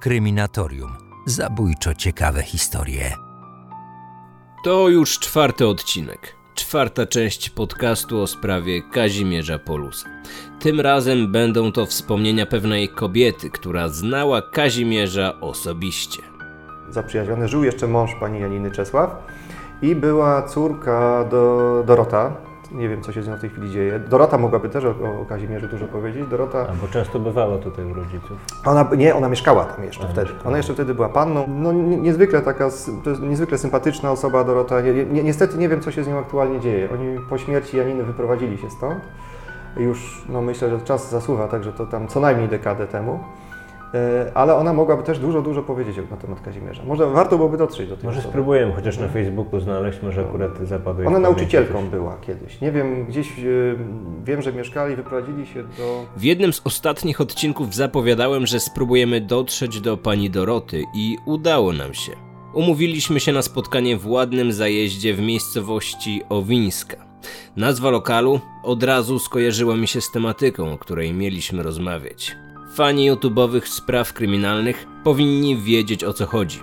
Kryminatorium. Zabójczo ciekawe historie. To już czwarty odcinek. Czwarta część podcastu o sprawie Kazimierza Polusa. Tym razem będą to wspomnienia pewnej kobiety, która znała Kazimierza osobiście. Zaprzyjaźniony żył jeszcze mąż pani Janiny Czesław i była córka do, Dorota, nie wiem, co się z nią w tej chwili dzieje. Dorota mogłaby też o, o Kazimierzu dużo powiedzieć. Dorota... A, bo często bywała tutaj u rodziców. Ona, nie, ona mieszkała tam jeszcze A, wtedy. Ona jeszcze wtedy była panną. No niezwykle taka, to jest niezwykle sympatyczna osoba Dorota. Ni niestety nie wiem, co się z nią aktualnie dzieje. Oni po śmierci Janiny wyprowadzili się stąd. Już, no myślę, że czas zasuwa, także to tam co najmniej dekadę temu. E, ale ona mogłaby też dużo, dużo powiedzieć na temat Kazimierza. Może warto byłoby dotrzeć do tego. Może osoby. spróbujemy chociaż na Facebooku znaleźć, może akurat zapadły. Ona nauczycielką była kiedyś. Nie wiem, gdzieś e, wiem, że mieszkali, wyprowadzili się do... W jednym z ostatnich odcinków zapowiadałem, że spróbujemy dotrzeć do pani Doroty i udało nam się. Umówiliśmy się na spotkanie w ładnym zajeździe w miejscowości Owińska. Nazwa lokalu od razu skojarzyła mi się z tematyką, o której mieliśmy rozmawiać. Fani YouTube'owych spraw kryminalnych powinni wiedzieć o co chodzi.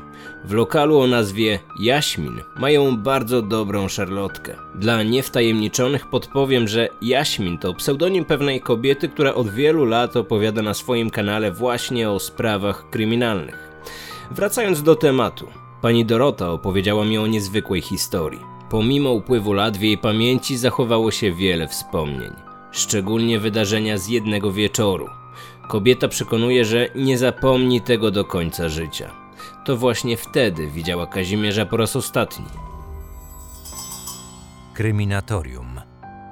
W lokalu o nazwie Jaśmin mają bardzo dobrą szarlotkę. Dla niewtajemniczonych podpowiem, że Jaśmin to pseudonim pewnej kobiety, która od wielu lat opowiada na swoim kanale właśnie o sprawach kryminalnych. Wracając do tematu, pani Dorota opowiedziała mi o niezwykłej historii. Pomimo upływu lat w jej pamięci zachowało się wiele wspomnień, szczególnie wydarzenia z jednego wieczoru, Kobieta przekonuje, że nie zapomni tego do końca życia. To właśnie wtedy widziała Kazimierza po raz ostatni. Kryminatorium.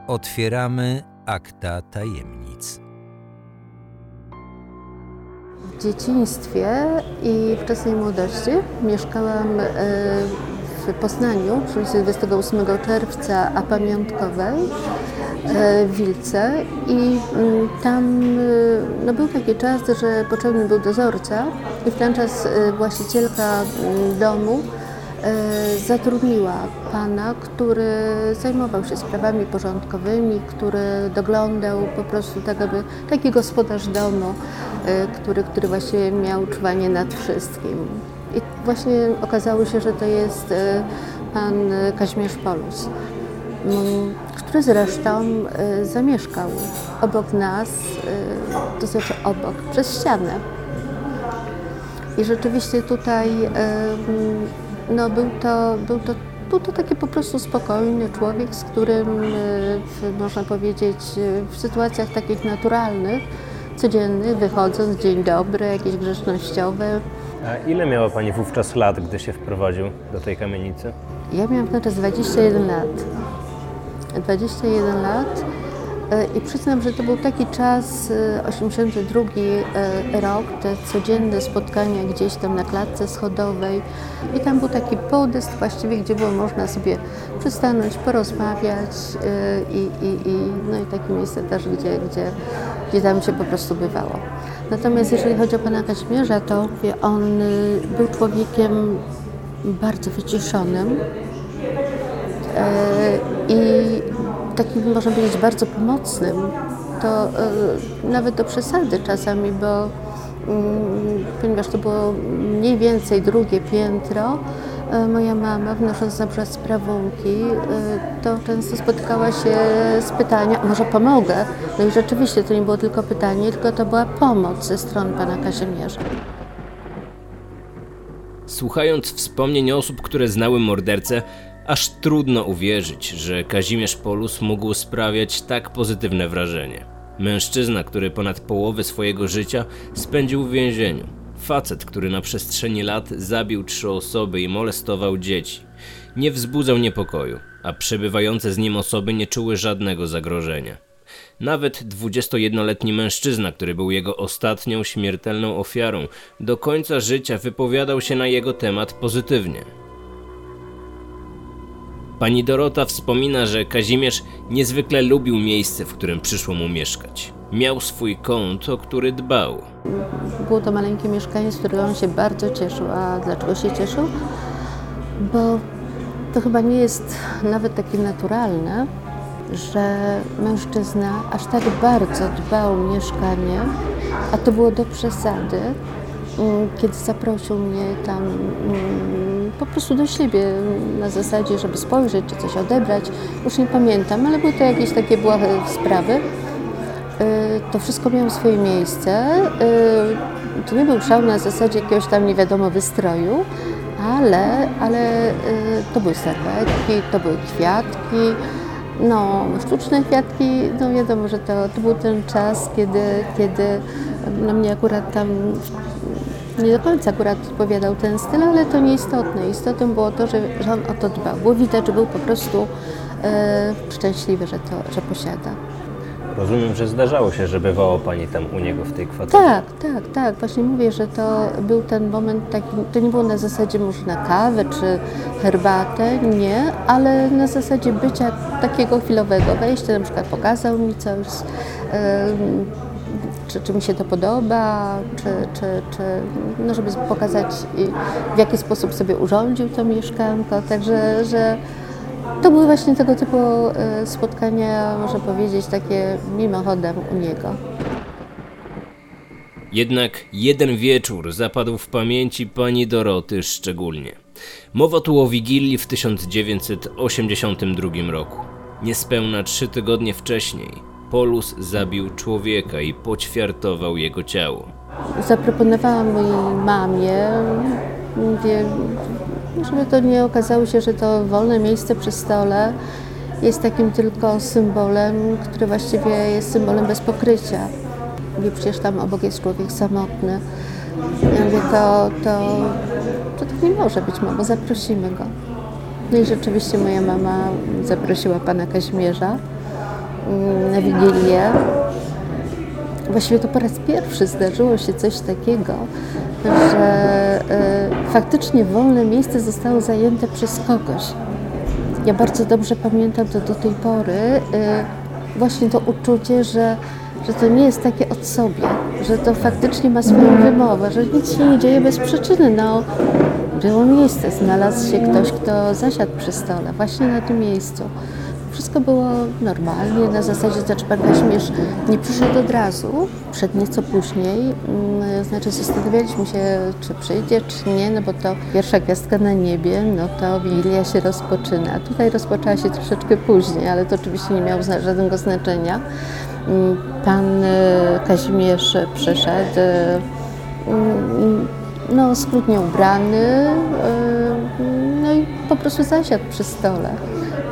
Otwieramy akta tajemnic. W dzieciństwie i wczesnej młodości mieszkałam e, w Poznaniu przy ulicy 28 czerwca, a pamiątkowej Wilce i mm, tam e, no, był taki czas, że potrzebny był dozorca i w ten czas e, właścicielka mm, domu zatrudniła pana, który zajmował się sprawami porządkowymi, który doglądał po prostu tak, aby taki gospodarz domu, który, który właśnie miał czuwanie nad wszystkim. I właśnie okazało się, że to jest pan Kazimierz Polus. Który zresztą y, zamieszkał obok nas, y, to znaczy obok, przez ścianę. I rzeczywiście tutaj y, no, był, to, był, to, był to taki po prostu spokojny człowiek, z którym można powiedzieć w sytuacjach takich naturalnych, codziennych, wychodząc, dzień dobry, jakieś grzecznościowe. A ile miała Pani wówczas lat, gdy się wprowadził do tej kamienicy? Ja miałam wtedy 21 lat. 21 lat. E, i przyznam, że to był taki czas, 82 e, e, rok, te codzienne spotkania gdzieś tam na klatce schodowej. I tam był taki podest właściwie, gdzie było można sobie przystanąć, porozmawiać i, i, i, no i takie miejsce też, gdzie, gdzie, gdzie tam się po prostu bywało. Natomiast jeżeli chodzi o pana Kaźmierza, to on był człowiekiem bardzo wyciszonym, i takim, można powiedzieć, bardzo pomocnym, to e, nawet do przesady czasami, bo mm, ponieważ to było mniej więcej drugie piętro, e, moja mama, wnosząc na przykład sprawunki, to często spotykała się z pytaniem, może pomogę? No i rzeczywiście to nie było tylko pytanie, tylko to była pomoc ze strony pana Kazimierza. Słuchając wspomnień osób, które znały mordercę, Aż trudno uwierzyć, że Kazimierz Polus mógł sprawiać tak pozytywne wrażenie. Mężczyzna, który ponad połowę swojego życia spędził w więzieniu. Facet, który na przestrzeni lat zabił trzy osoby i molestował dzieci. Nie wzbudzał niepokoju, a przebywające z nim osoby nie czuły żadnego zagrożenia. Nawet 21-letni mężczyzna, który był jego ostatnią śmiertelną ofiarą, do końca życia wypowiadał się na jego temat pozytywnie. Pani Dorota wspomina, że Kazimierz niezwykle lubił miejsce, w którym przyszło mu mieszkać. Miał swój kąt, o który dbał. Było to maleńkie mieszkanie, z którego on się bardzo cieszył. A dlaczego się cieszył? Bo to chyba nie jest nawet takie naturalne, że mężczyzna aż tak bardzo dbał o mieszkanie, a to było do przesady, mm, kiedy zaprosił mnie tam mm, po prostu do siebie na zasadzie, żeby spojrzeć czy coś odebrać. Już nie pamiętam, ale były to jakieś takie błahe sprawy. Y, to wszystko miało swoje miejsce. Y, to nie był szał na zasadzie jakiegoś tam nie wiadomo wystroju, ale, ale to były serwetki, to były kwiatki, no, sztuczne kwiatki, no wiadomo, że to, to był ten czas, kiedy, kiedy na mnie akurat tam nie do końca akurat odpowiadał ten styl, ale to nieistotne. Istotą było to, że, że on o to dbał. Było widać, że był po prostu e, szczęśliwy, że to że posiada. Rozumiem, że zdarzało się, że bywało Pani tam u niego w tej kwaterze. Tak, tak, tak. Właśnie mówię, że to był ten moment taki, to nie było na zasadzie może na kawę czy herbatę, nie, ale na zasadzie bycia takiego chwilowego wejścia, na przykład pokazał mi coś, czy, czy mi się to podoba, czy, czy, czy no żeby pokazać w jaki sposób sobie urządził to mieszkanko, także, że to były właśnie tego typu e, spotkania, można powiedzieć, takie mimochodem u niego. Jednak jeden wieczór zapadł w pamięci pani Doroty szczególnie. Mowa tu o Wigilii w 1982 roku. Niespełna trzy tygodnie wcześniej Polus zabił człowieka i poćwiartował jego ciało. Zaproponowałam mojej mamie, mówię, żeby to nie okazało się, że to wolne miejsce przy stole jest takim tylko symbolem, który właściwie jest symbolem bez pokrycia. Mówię, przecież tam obok jest człowiek samotny. Ja mówię, to, to, to tak nie może być, mamo, zaprosimy go. No i rzeczywiście moja mama zaprosiła pana Kazimierza na Wigilię. Właściwie to po raz pierwszy zdarzyło się coś takiego, że y, faktycznie wolne miejsce zostało zajęte przez kogoś. Ja bardzo dobrze pamiętam to do tej pory, y, właśnie to uczucie, że, że to nie jest takie od sobie, że to faktycznie ma swoją wymowę, że nic się nie dzieje bez przyczyny. No, było miejsce, znalazł się ktoś, kto zasiadł przy stole, właśnie na tym miejscu. Wszystko było normalnie, na zasadzie, znaczy pan Kazimierz nie przyszedł od razu, przed nieco później, mm, znaczy zastanawialiśmy się, czy przyjdzie, czy nie, no bo to pierwsza gwiazdka na niebie, no to Wigilia się rozpoczyna. Tutaj rozpoczęła się troszeczkę później, ale to oczywiście nie miało żadnego znaczenia. Mm, pan e, Kazimierz przeszedł, e, mm, no skrutnie ubrany, e, no i po prostu zasiadł przy stole.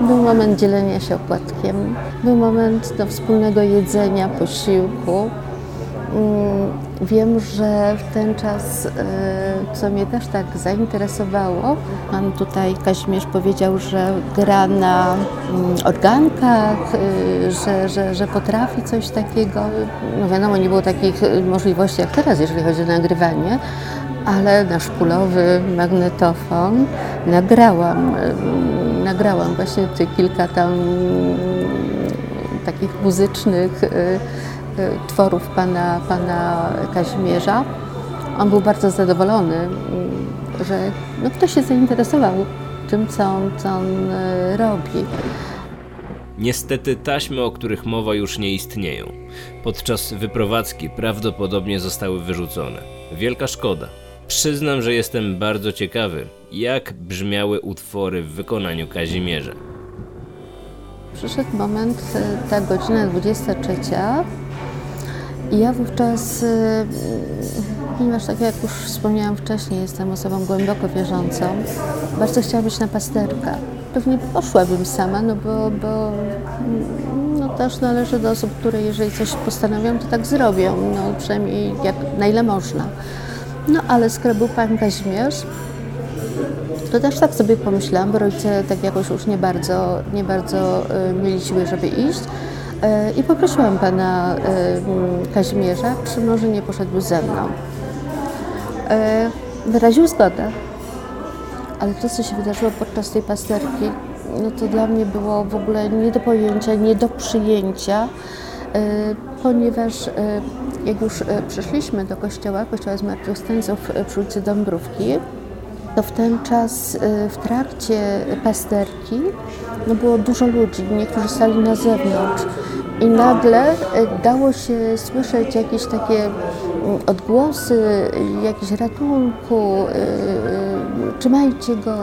Był moment dzielenia się opłatkiem, był moment do wspólnego jedzenia, posiłku. Mm, wiem, że w ten czas, e, co mnie też tak zainteresowało, pan tutaj Kazimierz powiedział, że gra na mm, organkach, e, że, że, że potrafi coś takiego. No wiadomo, nie było takich możliwości jak teraz, jeżeli chodzi o nagrywanie, ale na szpulowy magnetofon nagrałam, nagrałam właśnie te kilka tam takich muzycznych y, y, tworów pana, pana Kazimierza. On był bardzo zadowolony, że no, ktoś się zainteresował tym, co on, co on y, robi. Niestety taśmy, o których mowa już nie istnieją. Podczas wyprowadzki prawdopodobnie zostały wyrzucone. Wielka szkoda. Przyznam, że jestem bardzo ciekawy, jak brzmiały utwory w wykonaniu Kazimierza. Przyszedł moment, e, ta godzina 23 i ja wówczas, e, ponieważ tak jak już wspomniałam wcześniej, jestem osobą głęboko wierzącą, bardzo chciałam być na pasterka. Pewnie poszłabym sama, no bo, bo no też należy do osób, które jeżeli coś postanowią, to tak zrobią, no przynajmniej jak, na ile można. No ale skoro był pan Kazimierz, to też tak sobie pomyślałam, bo rodzice tak jakoś już nie bardzo, nie bardzo y, mieli siły, żeby iść. Y, I poprosiłam pana y, Kazimierza, czy może nie poszedł ze mną. Wyraził zgodę, ale to, co się wydarzyło podczas tej pasterki, no to dla mnie było w ogóle nie do pojęcia, nie do przyjęcia, ponieważ jak już e, przyszliśmy do kościoła, kościoła Zmartwychwstańców e, przy ulicy Dąbrówki, to w ten czas e, w trakcie pasterki no było dużo ludzi, niektórzy stali na zewnątrz I nagle dało się słyszeć jakieś takie mm, odgłosy, jakieś ratunku, trzymajcie go.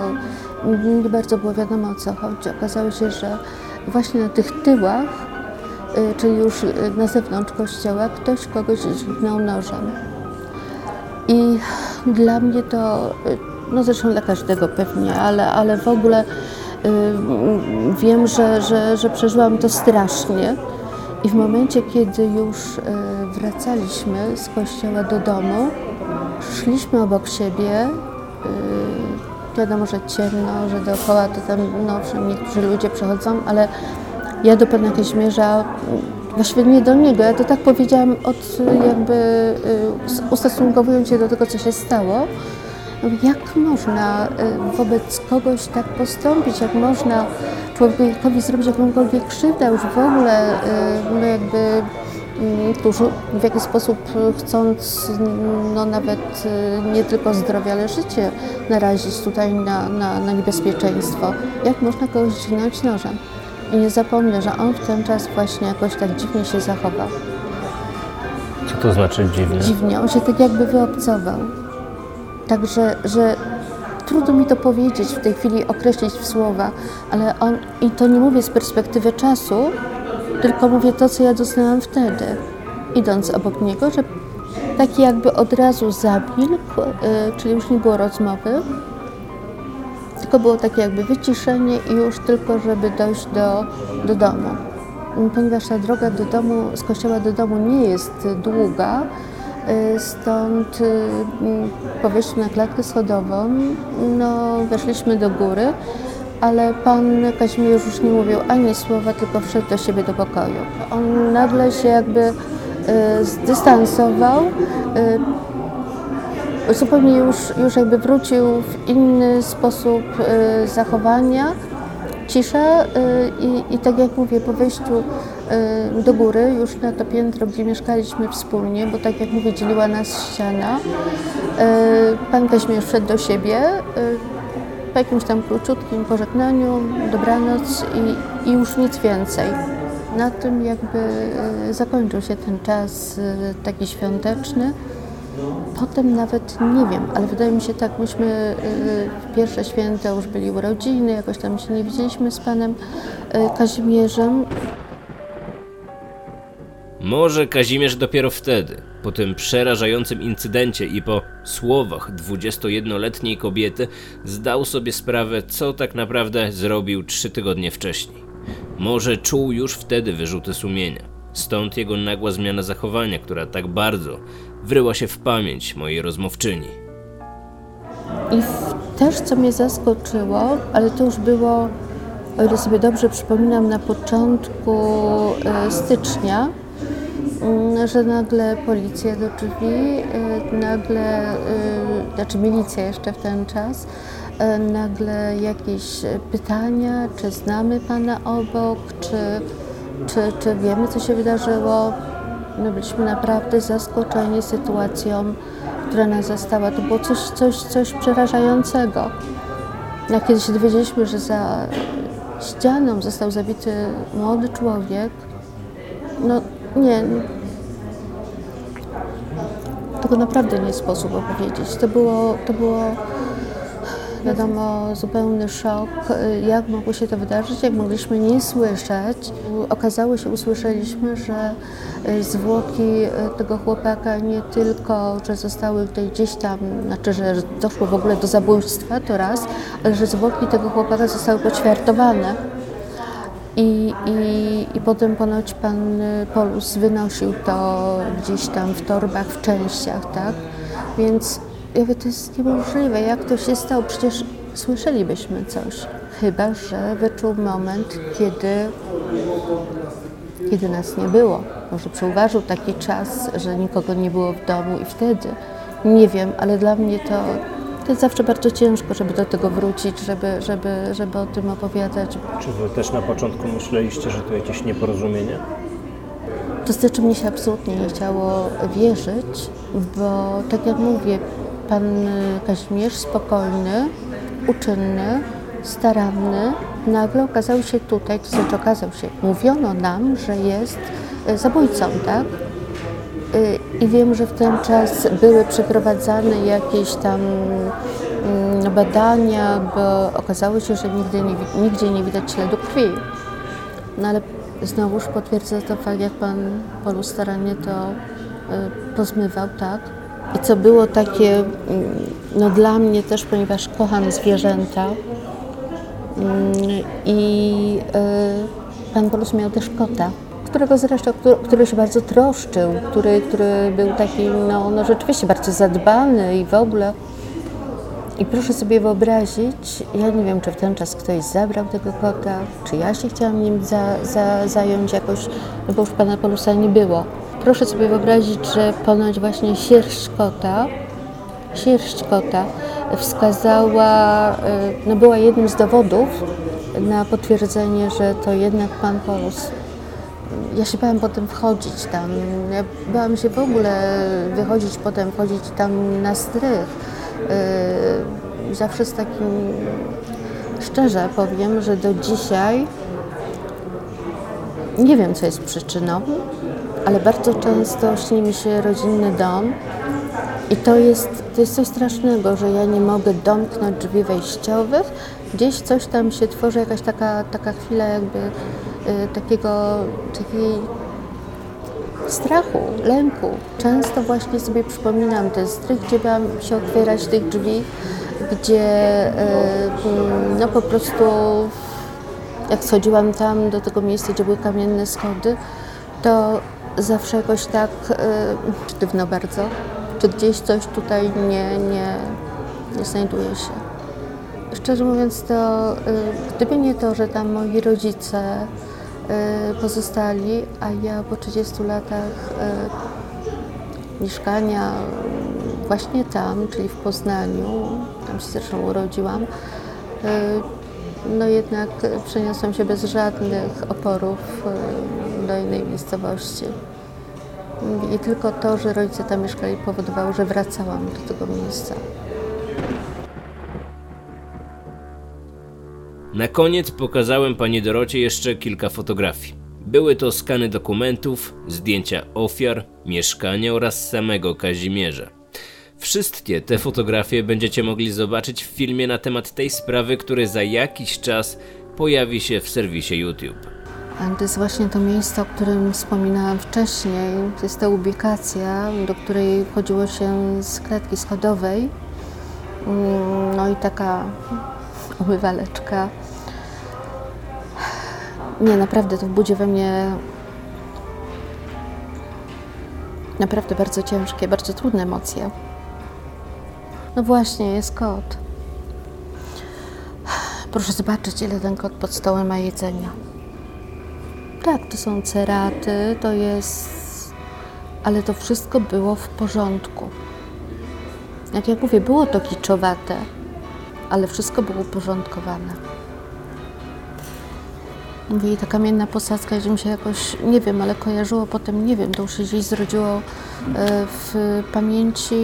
Nie bardzo było wiadomo o co chodzi. Okazało się, że właśnie na tych tyłach, czyli już na zewnątrz kościoła, ktoś kogoś dźgnął nożem. I dla mnie to, no zresztą dla każdego pewnie, ale, ale w ogóle wiem, że, że, że przeżyłam to strasznie. I w momencie, kiedy już wracaliśmy z kościoła do domu, szliśmy obok siebie. Wiadomo, że ciemno, że dookoła to tam, no niektórzy ludzie przechodzą, ale ja do pana Kazimierza, właściwie nie do niego, ja to tak powiedziałam od jakby e, ustosunkowując się do tego, co się stało, jak można wobec kogoś tak postąpić, jak można człowiekowi zrobić jakąkolwiek krzywdę, już w ogóle no jakby mm, w jakiś sposób chcąc no nawet y, nie tylko zdrowie, ale życie narazić tutaj na, na, na niebezpieczeństwo. Jak można kogoś dźgnąć nożem? I nie zapomnę, że on w ten czas właśnie jakoś tak dziwnie się zachował. Co to znaczy dziwnie? Dziwnie, on się tak jakby wyobcował. Także, że trudno mi to powiedzieć w tej chwili, określić w słowa, ale on, i to nie mówię z perspektywy czasu, tylko mówię to, co ja doznałam wtedy, idąc obok niego, że taki jakby od razu zamilkł, y, czyli już nie było rozmowy, tylko było takie jakby wyciszenie i już tylko, żeby dojść do, do domu. Ponieważ ta droga do domu, z kościoła do domu nie jest długa, Y, stąd y, po wejściu na klatkę schodową no, weszliśmy do góry, ale pan Kazimierz już nie mówił ani słowa, tylko wszedł do siebie do pokoju. On nagle się jakby y, zdystansował, zupełnie już, już jakby wrócił w inny sposób zachowania, cisza i, i tak jak mówię, po wejściu Y, do góry, już na to piętro, gdzie mieszkaliśmy wspólnie, bo tak jak mówię, dzieliła nas ściana. Y, pan Kaźmierz wszedł do siebie y, po jakimś tam króciutkim pożegnaniu, dobranoc i, i już nic więcej. Na tym jakby zakończył się ten czas taki świąteczny. Potem nawet nie wiem, ale wydaje mi się tak, myśmy w pierwsze święta już byli urodziny, jakoś tam się nie widzieliśmy z panem Kazimierzem. Może Kazimierz dopiero wtedy, po tym przerażającym incydencie i po słowach 21-letniej kobiety, zdał sobie sprawę, co tak naprawdę zrobił trzy tygodnie wcześniej. Może czuł już wtedy wyrzuty sumienia. Stąd jego nagła zmiana zachowania, która tak bardzo wryła się w pamięć mojej rozmówczyni. I też, co mnie zaskoczyło, ale to już było, o ile sobie dobrze przypominam, na początku e, stycznia, Mm, że nagle policja do drzwi, y, nagle, y, znaczy milicja jeszcze w ten czas, nagle jakieś pytania, czy znamy Pana obok, czy, czy, czy wiemy, co się wydarzyło. No byliśmy naprawdę zaskoczeni sytuacją, która nas zastała. To było coś, coś, coś przerażającego. Jak kiedy się dowiedzieliśmy, że za ścianą został zabity młody człowiek, no nie, tego naprawdę nie sposób opowiedzieć. To było, to było wiadomo, zupełny szok, jak mogło się to wydarzyć, jak mogliśmy nie słyszeć. Okazało się, usłyszeliśmy, że zwłoki tego chłopaka nie tylko, że zostały tutaj gdzieś tam, znaczy, że doszło w ogóle do zabójstwa, to raz, ale że zwłoki tego chłopaka zostały poćwiartowane. I, i, I potem ponoć pan y, Polus wynosił to gdzieś tam w torbach, w częściach, tak? Więc ja mówię, to jest niemożliwe, jak to się stało? Przecież słyszelibyśmy coś. Chyba, że wyczuł moment, kiedy, kiedy nas nie było. Może przeuważył taki czas, że nikogo nie było w domu i wtedy, nie wiem, ale dla mnie to to jest zawsze bardzo ciężko, żeby do tego wrócić, żeby, żeby, żeby o tym opowiadać. Czy wy też na początku myśleliście, że to jakieś nieporozumienie? To znaczy mnie się absolutnie nie chciało wierzyć, bo tak jak mówię, pan Kazimierz spokojny, uczynny, staranny, nagle okazał się tutaj, to znaczy okazał się, mówiono nam, że jest e, zabójcą, tak? Y, I wiem, że w ten czas były przeprowadzane jakieś tam mm, badania, bo okazało się, że nigdy nie, nigdzie nie widać śladu krwi. No ale znowuż potwierdza to fakt, jak pan Polu starannie to pozmywał, tak? I co było takie, mm, no dla mnie też, ponieważ kocham zwierzęta mm, i y, pan Polus miał też kota, którego zresztą, który, który się bardzo troszczył, który, który był taki, no, no rzeczywiście bardzo zadbany i w ogóle. I proszę sobie wyobrazić, ja nie wiem, czy w ten czas ktoś zabrał tego kota, czy ja się chciałam nim za, za, zająć jakoś, no bo już pana Polusa nie było. Proszę sobie wyobrazić, że ponoć właśnie sierść kota, sierść kota wskazała, y, no była jednym z dowodów na potwierdzenie, że to jednak pan Polus. Ja się bałam potem wchodzić tam, ja bałam się w ogóle wychodzić potem, wchodzić tam na strych. Yy, zawsze z takim, szczerze powiem, że do dzisiaj nie wiem, co jest przyczyną, ale bardzo często śni mi się rodzinny dom i to jest, to jest coś strasznego, że ja nie mogę domknąć drzwi wejściowych. Gdzieś coś tam się tworzy, jakaś taka, taka chwila jakby y, takiego, takiej strachu, lęku. Często właśnie sobie przypominam ten strych, gdzie bałam się otwierać tych drzwi, gdzie y, no po prostu jak schodziłam tam do tego miejsca, gdzie były kamienne schody, to zawsze jakoś tak y, sztywno bardzo, czy gdzieś coś tutaj nie, nie, nie znajduje się. Szczerze mówiąc, to y, gdyby nie to, że tam moi rodzice y, pozostali, a ja po 30 latach mieszkania właśnie tam, czyli w Poznaniu, tam się zresztą urodziłam, no jednak przeniosłam się bez żadnych oporów y, do innej miejscowości. I tylko to, że rodzice tam mieszkali, powodowało, że wracałam do tego miejsca. Na koniec pokazałem pani Dorocie jeszcze kilka fotografii. Były to skany dokumentów, zdjęcia ofiar, mieszkania oraz samego Kazimierza. Wszystkie te fotografie będziecie mogli zobaczyć w filmie na temat tej sprawy, który za jakiś czas pojawi się w serwisie YouTube. To jest właśnie to miejsce, o którym wspominałam wcześniej. To jest ta ubikacja, do której chodziło się z klatki schodowej. Mm, No i taka umywaleczka. Nie, naprawdę to budzi we mnie naprawdę bardzo ciężkie, bardzo trudne emocje. No właśnie, jest kot. Proszę zobaczyć, ile ten kot pod stołem ma jedzenia. Tak, to są ceraty, to jest. Ale to wszystko było w porządku. Jak ja mówię, było to kiczowate, ale wszystko było uporządkowane. Mówię, i ta kamienna posadzka, że mi się jakoś, nie wiem, ale kojarzyło potem, nie wiem, to już się gdzieś zrodziło e, w pamięci,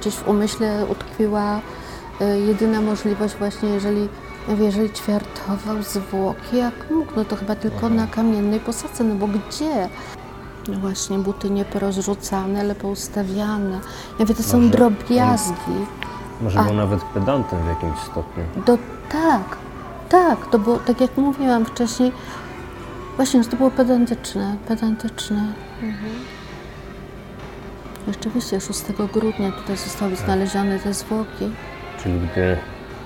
gdzieś w umyśle utkwiła e, jedyna możliwość właśnie, jeżeli, jeżeli ćwiartował zwłoki, jak mógł, no to chyba tylko na kamiennej posadzce, no bo gdzie? No właśnie, buty nie porozrzucane, ale poustawiane. Ja mówię, to są drobiazgi. Może A. był nawet pedantem w jakimś stopniu. Do, tak, tak, to było, tak jak mówiłam wcześniej, właśnie, że to było pedantyczne, pedantyczne. Mhm. Rzeczywiście 6 grudnia tutaj zostały znalezione te zwłoki. Czyli gdy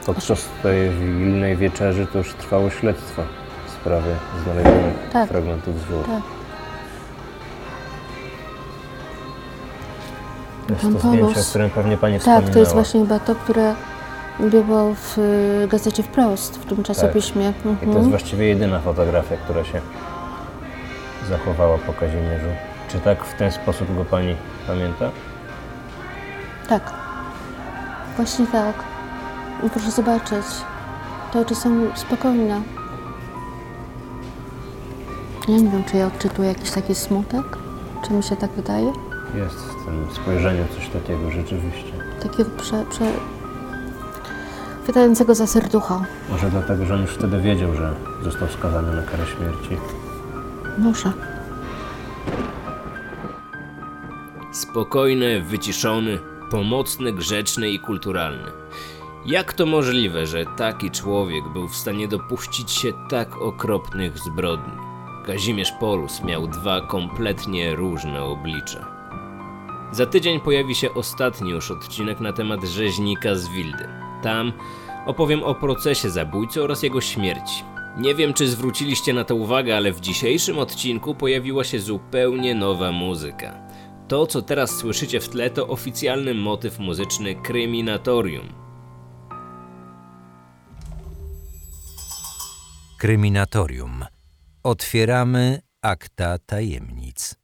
podczas tej wigilijnej wieczerzy to już trwało śledztwo w sprawie znalezionych Tak. fragmentów zwłok. Tak. To jest Pan to zdjęcie, o którym pewnie Pani wspominała. Tak, to jest właśnie chyba to, które było w y, gazecie Wprost, w tym czasopiśmie. I to jest Mhm. właściwie jedyna fotografia, która się zachowała po Kazimierzu. Czy tak w ten sposób go Pani pamięta? Tak. Właśnie tak. I proszę zobaczyć. Te oczy są spokojne. Ja nie wiem, czy ja odczytuję jakiś taki smutek. Czy mi się tak wydaje? Jest w tym spojrzeniu coś takiego rzeczywiście. Takiego prze... prze... chwytającego za serducho. Może dlatego, że on już wtedy wiedział, że został skazany na karę śmierci. Może. Spokojny, wyciszony, pomocny, grzeczny i kulturalny. Jak to możliwe, że taki człowiek był w stanie dopuścić się tak okropnych zbrodni? Kazimierz Polus miał dwa kompletnie różne oblicza. Za tydzień pojawi się ostatni już odcinek na temat rzeźnika z Wildy. Tam opowiem o procesie zabójcy oraz jego śmierci. Nie wiem, czy zwróciliście na to uwagę, ale w dzisiejszym odcinku pojawiła się zupełnie nowa muzyka. To, co teraz słyszycie w tle, to oficjalny motyw muzyczny Kryminatorium. Kryminatorium. Otwieramy akta tajemnic.